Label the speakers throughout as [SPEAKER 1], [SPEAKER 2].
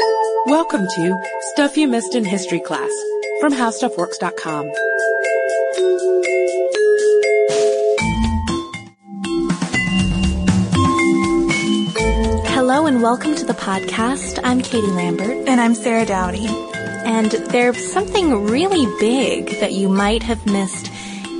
[SPEAKER 1] Welcome to Stuff You Missed in History Class from HowStuffWorks.com.
[SPEAKER 2] Hello and welcome to the podcast. I'm Katie Lambert.
[SPEAKER 3] And I'm Sarah Dowdy.
[SPEAKER 2] And there's something really big that you might have missed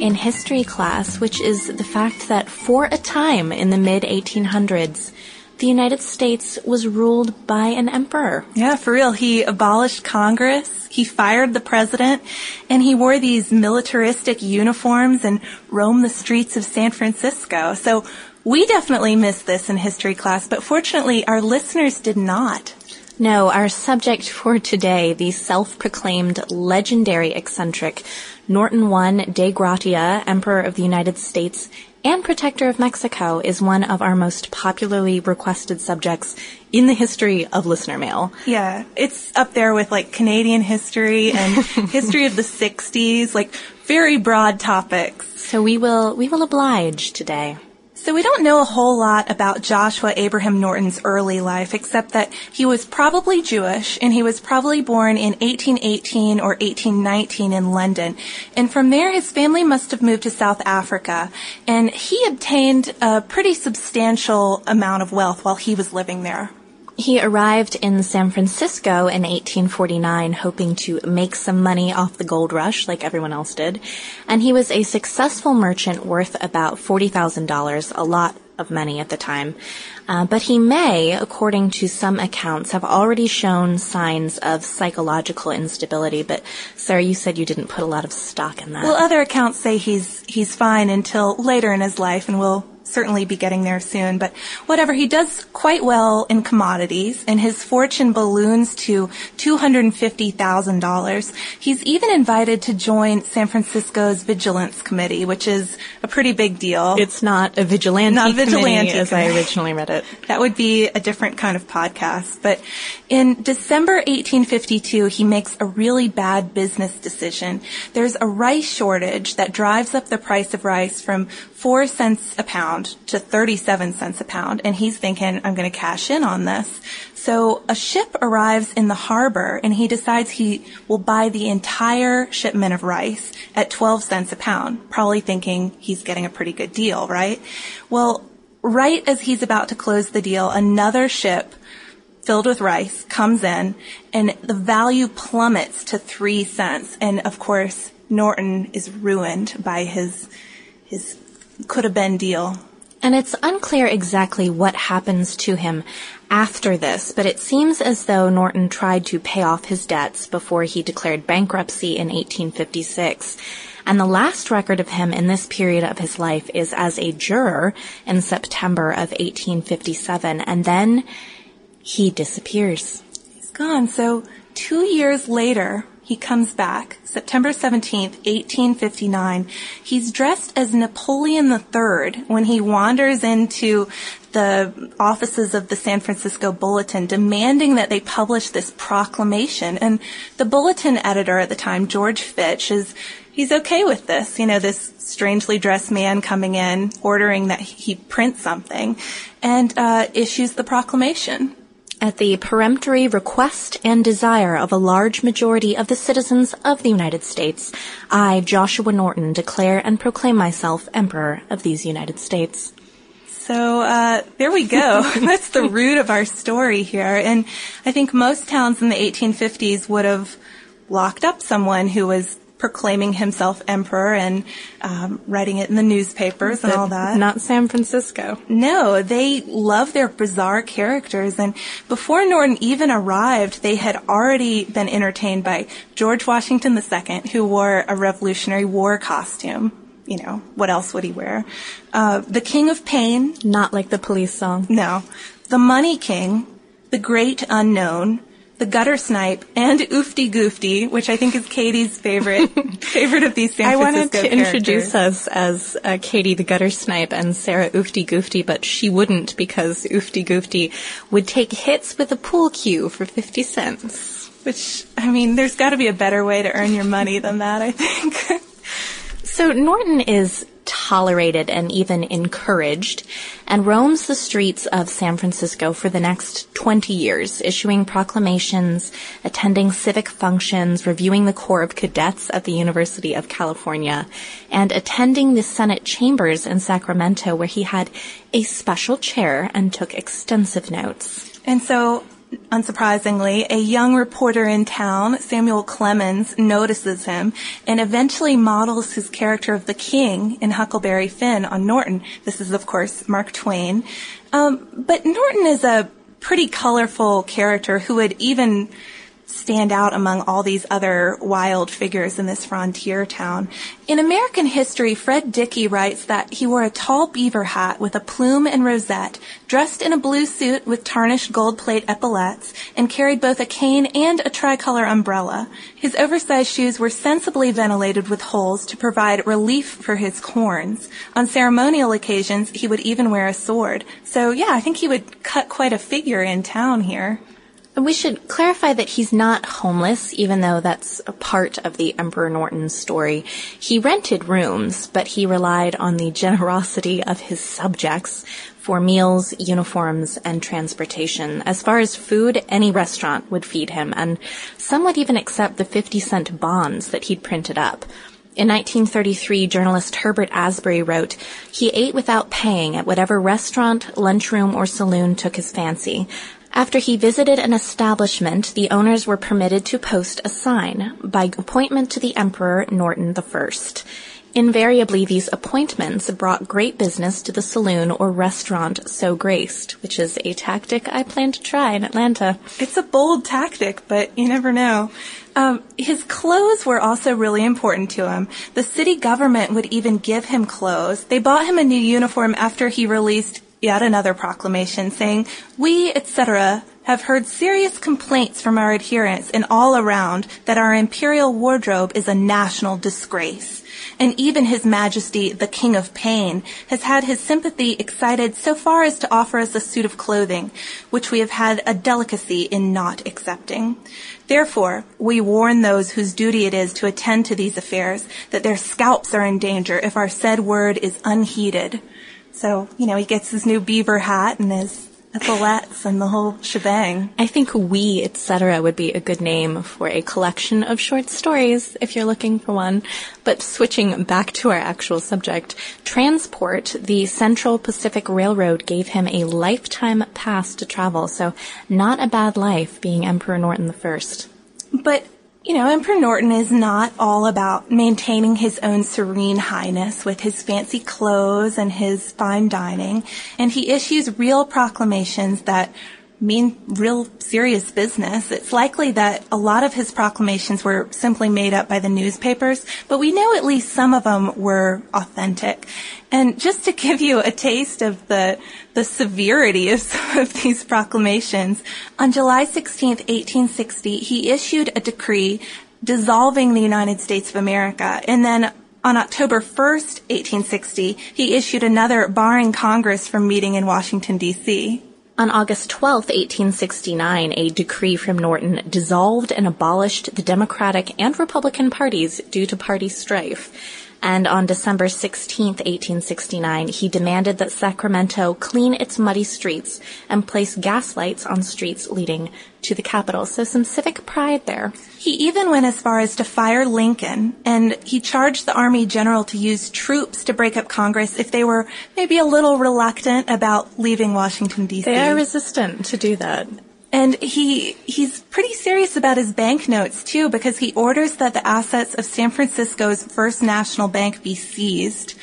[SPEAKER 2] in history class, which is the fact that for a time in the mid 1800s, the United States was ruled by an emperor.
[SPEAKER 3] Yeah, for real. He abolished Congress, he fired the president, and he wore these militaristic uniforms and roamed the streets of San Francisco. So we definitely missed this in history class, but fortunately our listeners did not.
[SPEAKER 2] No, our subject for today, the self-proclaimed legendary eccentric Norton I de Gratia, Emperor of the United States and Protector of Mexico is one of our most popularly requested subjects in the history of listener mail.
[SPEAKER 3] Yeah, it's up there with like Canadian history and history of the 60s, like very broad topics.
[SPEAKER 2] So we will we will oblige today.
[SPEAKER 3] So we don't know a whole lot about Joshua Abraham Norton's early life except that he was probably Jewish and he was probably born in 1818 or 1819 in London. And from there his family must have moved to South Africa and he obtained a pretty substantial amount of wealth while he was living there.
[SPEAKER 2] He arrived in San Francisco in 1849 hoping to make some money off the gold rush like everyone else did. And he was a successful merchant worth about $40,000, a lot of money at the time. Uh, but he may, according to some accounts, have already shown signs of psychological instability. But Sarah, you said you didn't put a lot of stock in that.
[SPEAKER 3] Well, other accounts say he's he's fine until later in his life, and we'll certainly be getting there soon. But whatever, he does quite well in commodities, and his fortune balloons to $250,000. He's even invited to join San Francisco's Vigilance Committee, which is a pretty big deal.
[SPEAKER 2] It's not a vigilante
[SPEAKER 3] Not vigilante
[SPEAKER 2] as I originally read it.
[SPEAKER 3] That would be a different kind of podcast. But in December 1852, he makes a really bad business decision. There's a rice shortage that drives up the price of rice from four cents a pound to 37 cents a pound. And he's thinking, I'm going to cash in on this. So a ship arrives in the harbor and he decides he will buy the entire shipment of rice at 12 cents a pound, probably thinking he's getting a pretty good deal, right? Well, right as he's about to close the deal, another ship filled with rice comes in and the value plummets to three cents. And of course, Norton is ruined by his, his could have been deal.
[SPEAKER 2] And it's unclear exactly what happens to him after this, but it seems as though Norton tried to pay off his debts before he declared bankruptcy in 1856. And the last record of him in this period of his life is as a juror in September of 1857, and then he disappears.
[SPEAKER 3] He's gone. So two years later, he comes back, September 17th, 1859. He's dressed as Napoleon III when he wanders into the offices of the San Francisco Bulletin demanding that they publish this proclamation. And the Bulletin editor at the time, George Fitch, is he's okay with this. You know, this strangely dressed man coming in, ordering that he print something, and uh, issues the proclamation.
[SPEAKER 2] At the peremptory request and desire of a large majority of the citizens of the United States, I, Joshua Norton, declare and proclaim myself Emperor of these United States.
[SPEAKER 3] So uh, there we go. That's the root of our story here. And I think most towns in the 1850s would have locked up someone who was proclaiming himself emperor and um, writing it in the newspapers and all that.
[SPEAKER 2] Not San Francisco.
[SPEAKER 3] No, they love their bizarre characters. And before Norton even arrived, they had already been entertained by George Washington II, who wore a Revolutionary War costume. You know, what else would he wear? Uh, the King of Pain.
[SPEAKER 2] Not like the police song.
[SPEAKER 3] No. The Money King. The Great Unknown the gutter snipe, and oofty goofty, which I think is Katie's favorite favorite of these San
[SPEAKER 2] I
[SPEAKER 3] Francisco
[SPEAKER 2] wanted to
[SPEAKER 3] characters.
[SPEAKER 2] introduce us as uh, Katie the gutter snipe and Sarah oofty goofty, but she wouldn't because oofty goofty would take hits with a pool cue for 50 cents.
[SPEAKER 3] Which, I mean, there's got to be a better way to earn your money than that, I think.
[SPEAKER 2] So Norton is tolerated and even encouraged and roams the streets of San Francisco for the next 20 years, issuing proclamations, attending civic functions, reviewing the Corps of Cadets at the University of California, and attending the Senate chambers in Sacramento where he had a special chair and took extensive notes.
[SPEAKER 3] And so unsurprisingly, a young reporter in town, Samuel Clemens, notices him and eventually models his character of the king in Huckleberry Finn on Norton. This is, of course, Mark Twain. Um, but Norton is a pretty colorful character who would even stand out among all these other wild figures in this frontier town. In American history, Fred Dickey writes that he wore a tall beaver hat with a plume and rosette, dressed in a blue suit with tarnished gold plate epaulets, and carried both a cane and a tricolor umbrella. His oversized shoes were sensibly ventilated with holes to provide relief for his corns. On ceremonial occasions, he would even wear a sword. So yeah, I think he would cut quite a figure in town here.
[SPEAKER 2] We should clarify that he's not homeless, even though that's a part of the Emperor Norton's story. He rented rooms, but he relied on the generosity of his subjects for meals, uniforms, and transportation. As far as food, any restaurant would feed him, and some would even accept the 50 cent bonds that he'd printed up. In 1933, journalist Herbert Asbury wrote, he ate without paying at whatever restaurant, lunchroom, or saloon took his fancy. After he visited an establishment, the owners were permitted to post a sign, by appointment to the Emperor Norton I. Invariably, these appointments brought great business to the saloon or restaurant so graced, which is a tactic I plan to try in Atlanta.
[SPEAKER 3] It's a bold tactic, but you never know. Um, his clothes were also really important to him. The city government would even give him clothes. They bought him a new uniform after he released yet another proclamation saying, we, etc., have heard serious complaints from our adherents and all around that our imperial wardrobe is a national disgrace. And even His Majesty, the King of Pain, has had his sympathy excited so far as to offer us a suit of clothing, which we have had a delicacy in not accepting. Therefore, we warn those whose duty it is to attend to these affairs that their scalps are in danger if our said word is unheeded. So, you know, he gets his new beaver hat and his epaulettes and the whole shebang.
[SPEAKER 2] I think We, etc. would be a good name for a collection of short stories if you're looking for one. But switching back to our actual subject, transport, the Central Pacific Railroad gave him a lifetime pass to travel, so not a bad life being Emperor Norton I.
[SPEAKER 3] But you know, Emperor Norton is not all about maintaining his own serene highness with his fancy clothes and his fine dining, and he issues real proclamations that mean real serious business. It's likely that a lot of his proclamations were simply made up by the newspapers, but we know at least some of them were authentic. And just to give you a taste of the, the severity of some of these proclamations, on July 16, 1860, he issued a decree dissolving the United States of America. And then on October 1st, 1860, he issued another barring Congress from meeting in Washington, D.C.
[SPEAKER 2] On August 12, 1869, a decree from Norton dissolved and abolished the Democratic and Republican parties due to party strife and on December 16, 1869, he demanded that Sacramento clean its muddy streets and place gas lights on streets leading to the Capitol. So some civic pride there.
[SPEAKER 3] He even went as far as to fire Lincoln, and he charged the Army general to use troops to break up Congress if they were maybe a little reluctant about leaving Washington, D.C.
[SPEAKER 2] They are resistant to do that.
[SPEAKER 3] And he he's pretty serious about his banknotes too, because he orders that the assets of San Francisco's First National Bank be seized.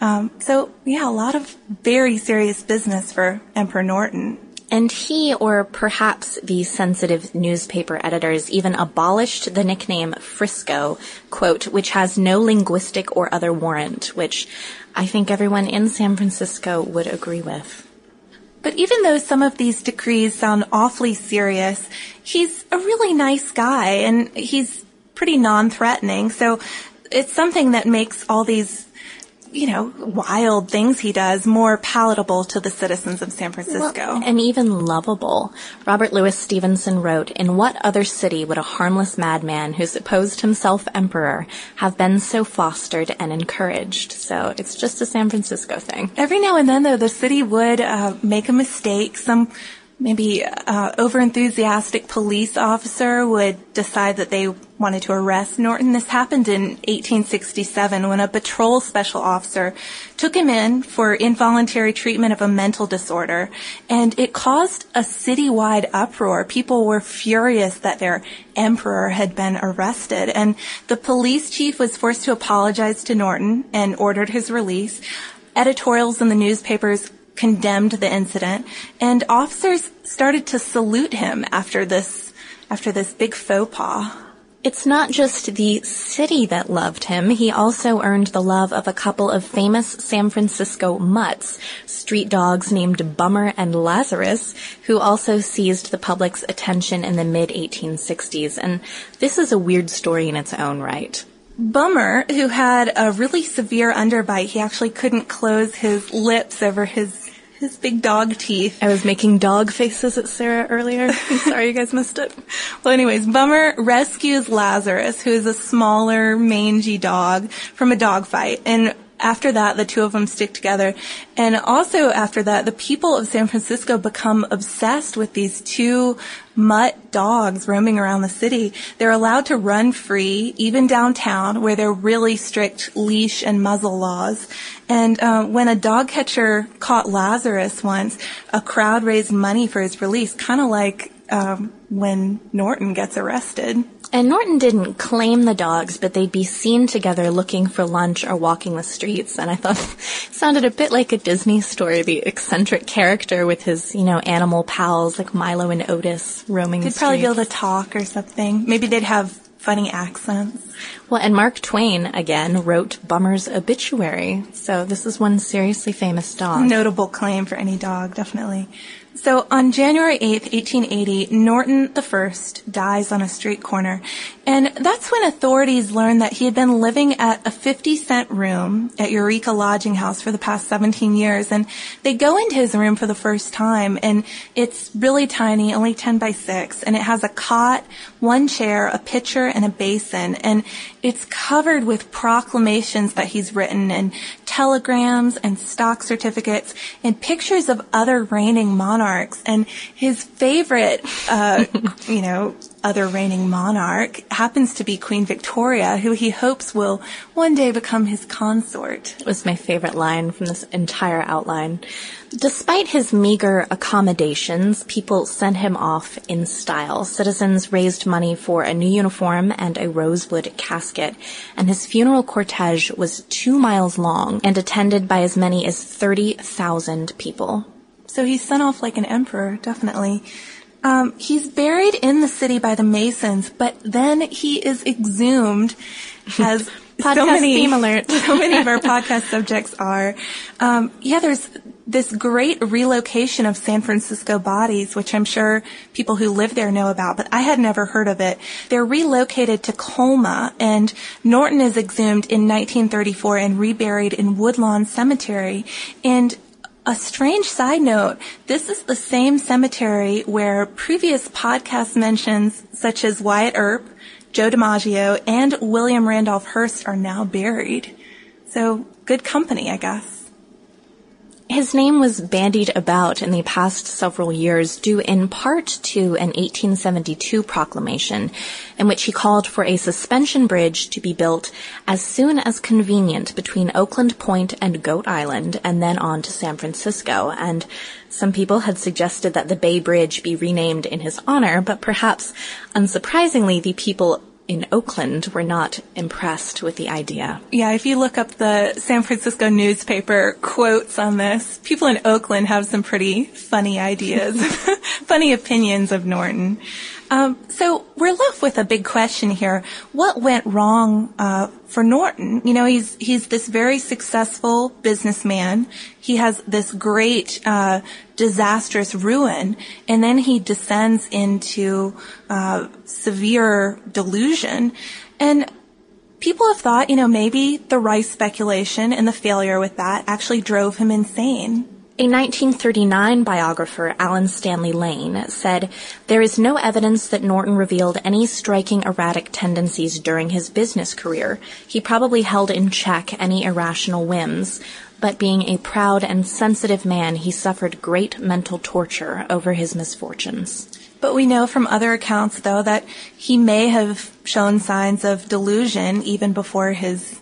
[SPEAKER 3] Um, so yeah, a lot of very serious business for Emperor Norton.
[SPEAKER 2] And he, or perhaps the sensitive newspaper editors, even abolished the nickname Frisco, quote, which has no linguistic or other warrant, which I think everyone in San Francisco would agree with.
[SPEAKER 3] But even though some of these decrees sound awfully serious, he's a really nice guy and he's pretty non-threatening. So it's something that makes all these you know, wild things he does more palatable to the citizens of San Francisco. Well,
[SPEAKER 2] and even lovable. Robert Louis Stevenson wrote, In what other city would a harmless madman who supposed himself emperor have been so fostered and encouraged? So it's just a San Francisco thing.
[SPEAKER 3] Every now and then, though, the city would uh, make a mistake. Some maybe uh, overenthusiastic police officer would decide that they wanted to arrest Norton. This happened in 1867 when a patrol special officer took him in for involuntary treatment of a mental disorder, and it caused a citywide uproar. People were furious that their emperor had been arrested, and the police chief was forced to apologize to Norton and ordered his release. Editorials in the newspapers condemned the incident, and officers started to salute him after this after this big faux pas.
[SPEAKER 2] It's not just the city that loved him. He also earned the love of a couple of famous San Francisco mutts, street dogs named Bummer and Lazarus, who also seized the public's attention in the mid 1860s. And this is a weird story in its own right.
[SPEAKER 3] Bummer, who had a really severe underbite, he actually couldn't close his lips over his his big dog teeth.
[SPEAKER 2] I was making dog faces at Sarah earlier. I'm sorry you guys missed it.
[SPEAKER 3] Well, anyways, Bummer rescues Lazarus, who is a smaller, mangy dog, from a dog fight. And after that, the two of them stick together. And also after that, the people of San Francisco become obsessed with these two mutt dogs roaming around the city. They're allowed to run free, even downtown, where there are really strict leash and muzzle laws. And uh, when a dog catcher caught Lazarus once, a crowd raised money for his release, kind of like um, when Norton gets arrested.
[SPEAKER 2] And Norton didn't claim the dogs, but they'd be seen together looking for lunch or walking the streets. And I thought it sounded a bit like a Disney story, the eccentric character with his, you know, animal pals like Milo and Otis roaming
[SPEAKER 3] they'd
[SPEAKER 2] the streets.
[SPEAKER 3] They'd probably be able to talk or something. Maybe they'd have funny accents.
[SPEAKER 2] Well, and Mark Twain, again, wrote Bummer's obituary. So this is one seriously famous dog.
[SPEAKER 3] Notable claim for any dog, definitely. So on January 8th, 1880, Norton I dies on a street corner. And that's when authorities learned that he had been living at a 50 cent room at Eureka Lodging House for the past 17 years. And they go into his room for the first time and it's really tiny, only 10 by 6. And it has a cot, one chair, a pitcher, and a basin. And it's covered with proclamations that he's written and telegrams and stock certificates and pictures of other reigning monarchs monarchs, and his favorite, uh, you know, other reigning monarch happens to be Queen Victoria, who he hopes will one day become his consort.
[SPEAKER 2] It was my favorite line from this entire outline. Despite his meager accommodations, people sent him off in style. Citizens raised money for a new uniform and a rosewood casket, and his funeral cortege was two miles long and attended by as many as 30,000 people.
[SPEAKER 3] So he's sent off like an emperor, definitely. Um, he's buried in the city by the Masons, but then he is exhumed as so many,
[SPEAKER 2] theme alert.
[SPEAKER 3] so many of our podcast subjects are. Um, yeah, there's this great relocation of San Francisco bodies, which I'm sure people who live there know about, but I had never heard of it. They're relocated to Colma, and Norton is exhumed in 1934 and reburied in Woodlawn Cemetery. And a strange side note, this is the same cemetery where previous podcast mentions such as Wyatt Earp, Joe DiMaggio, and William Randolph Hearst are now buried. So good company, I guess.
[SPEAKER 2] His name was bandied about in the past several years due in part to an 1872 proclamation in which he called for a suspension bridge to be built as soon as convenient between Oakland Point and Goat Island and then on to San Francisco. And some people had suggested that the Bay Bridge be renamed in his honor, but perhaps unsurprisingly, the people in Oakland were not impressed with the idea.
[SPEAKER 3] Yeah, if you look up the San Francisco newspaper quotes on this, people in Oakland have some pretty funny ideas, funny opinions of Norton. Um, so we're left with a big question here. What went wrong uh, for Norton? You know, he's he's this very successful businessman. He has this great uh, disastrous ruin, and then he descends into uh, severe delusion. And people have thought, you know, maybe the rice speculation and the failure with that actually drove him insane.
[SPEAKER 2] A 1939 biographer, Allen Stanley Lane, said, There is no evidence that Norton revealed any striking erratic tendencies during his business career. He probably held in check any irrational whims, but being a proud and sensitive man, he suffered great mental torture over his misfortunes.
[SPEAKER 3] But we know from other accounts, though, that he may have shown signs of delusion even before his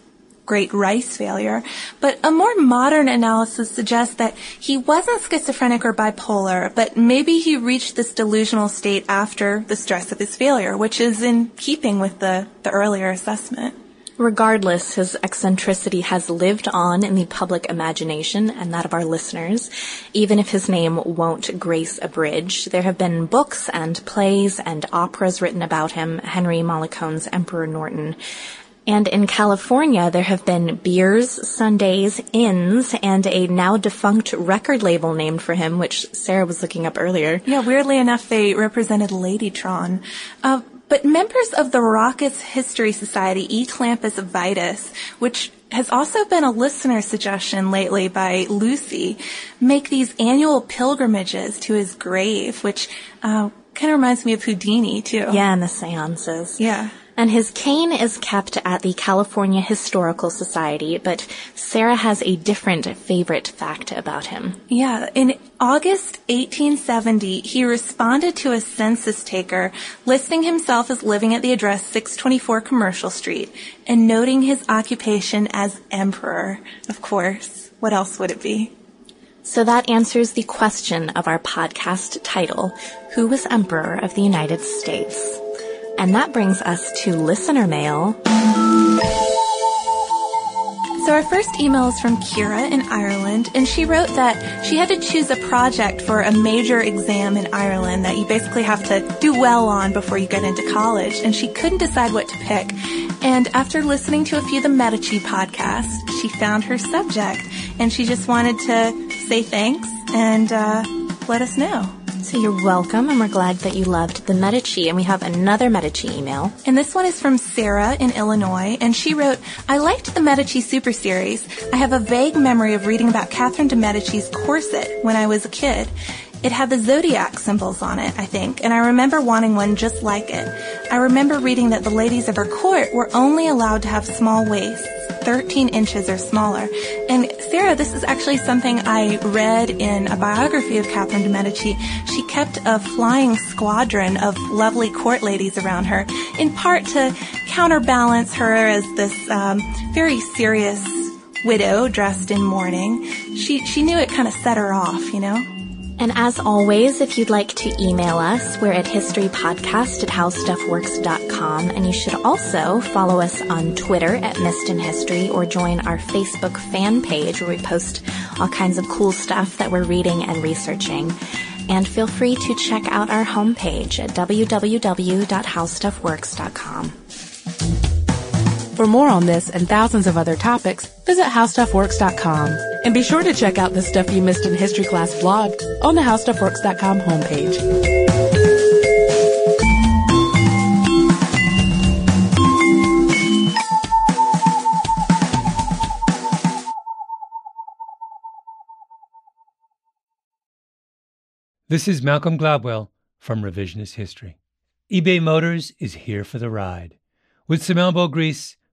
[SPEAKER 3] great rice failure. But a more modern analysis suggests that he wasn't schizophrenic or bipolar, but maybe he reached this delusional state after the stress of his failure, which is in keeping with the, the earlier assessment.
[SPEAKER 2] Regardless, his eccentricity has lived on in the public imagination and that of our listeners. Even if his name won't grace a bridge, there have been books and plays and operas written about him, Henry Mollicone's Emperor Norton. And in California, there have been beers, sundaes, inns, and a now defunct record label named for him, which Sarah was looking up earlier.
[SPEAKER 3] Yeah, weirdly enough, they represented Ladytron. Uh, but members of the Raucous History Society, E. Clampus Vitus, which has also been a listener suggestion lately by Lucy, make these annual pilgrimages to his grave, which uh, kind of reminds me of Houdini, too.
[SPEAKER 2] Yeah, and the seances.
[SPEAKER 3] Yeah.
[SPEAKER 2] And his cane is kept at the California Historical Society, but Sarah has a different favorite fact about him.
[SPEAKER 3] Yeah, in August 1870, he responded to a census taker listing himself as living at the address 624 Commercial Street and noting his occupation as emperor. Of course, what else would it be?
[SPEAKER 2] So that answers the question of our podcast title, Who was Emperor of the United States? And that brings us to listener mail.
[SPEAKER 3] So our first email is from Kira in Ireland, and she wrote that she had to choose a project for a major exam in Ireland that you basically have to do well on before you get into college, and she couldn't decide what to pick. And after listening to a few of the Medici podcasts, she found her subject, and she just wanted to say thanks and uh, let us know.
[SPEAKER 2] So you're welcome, and we're glad that you loved the Medici. And we have another Medici email.
[SPEAKER 3] And this one is from Sarah in Illinois, and she wrote, I liked the Medici Super Series. I have a vague memory of reading about Catherine de Medici's corset when I was a kid. It had the zodiac symbols on it, I think, and I remember wanting one just like it. I remember reading that the ladies of her court were only allowed to have small waists, 13 inches or smaller. And Sarah, this is actually something I read in a biography of Catherine de Medici. She kept a flying squadron of lovely court ladies around her, in part to counterbalance her as this um, very serious widow dressed in mourning. She she knew it kind of set her off, you know.
[SPEAKER 2] And as always, if you'd like to email us, we're at historypodcast at howstuffworks.com. And you should also follow us on Twitter at Missed in History or join our Facebook fan page where we post all kinds of cool stuff that we're reading and researching. And feel free to check out our homepage at www.howstuffworks.com.
[SPEAKER 1] For more on this and thousands of other topics, visit howstuffworks.com. And be sure to check out the stuff you missed in history class blog on the howstuffworks.com homepage.
[SPEAKER 4] This is Malcolm Gladwell from Revisionist History. eBay Motors is here for the ride. With some elbow grease,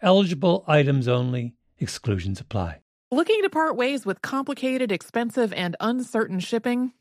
[SPEAKER 4] Eligible items only, exclusions apply.
[SPEAKER 5] Looking to part ways with complicated, expensive, and uncertain shipping?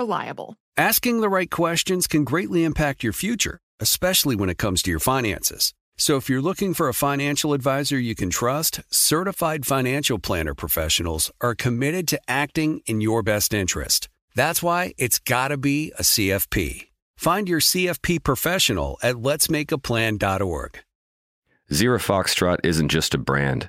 [SPEAKER 5] reliable.
[SPEAKER 6] Asking the right questions can greatly impact your future, especially when it comes to your finances. So if you're looking for a financial advisor you can trust, certified financial planner professionals are committed to acting in your best interest. That's why it's got to be a CFP. Find your CFP professional at letsmakeaplan.org.
[SPEAKER 7] Zero Foxtrot isn't just a brand,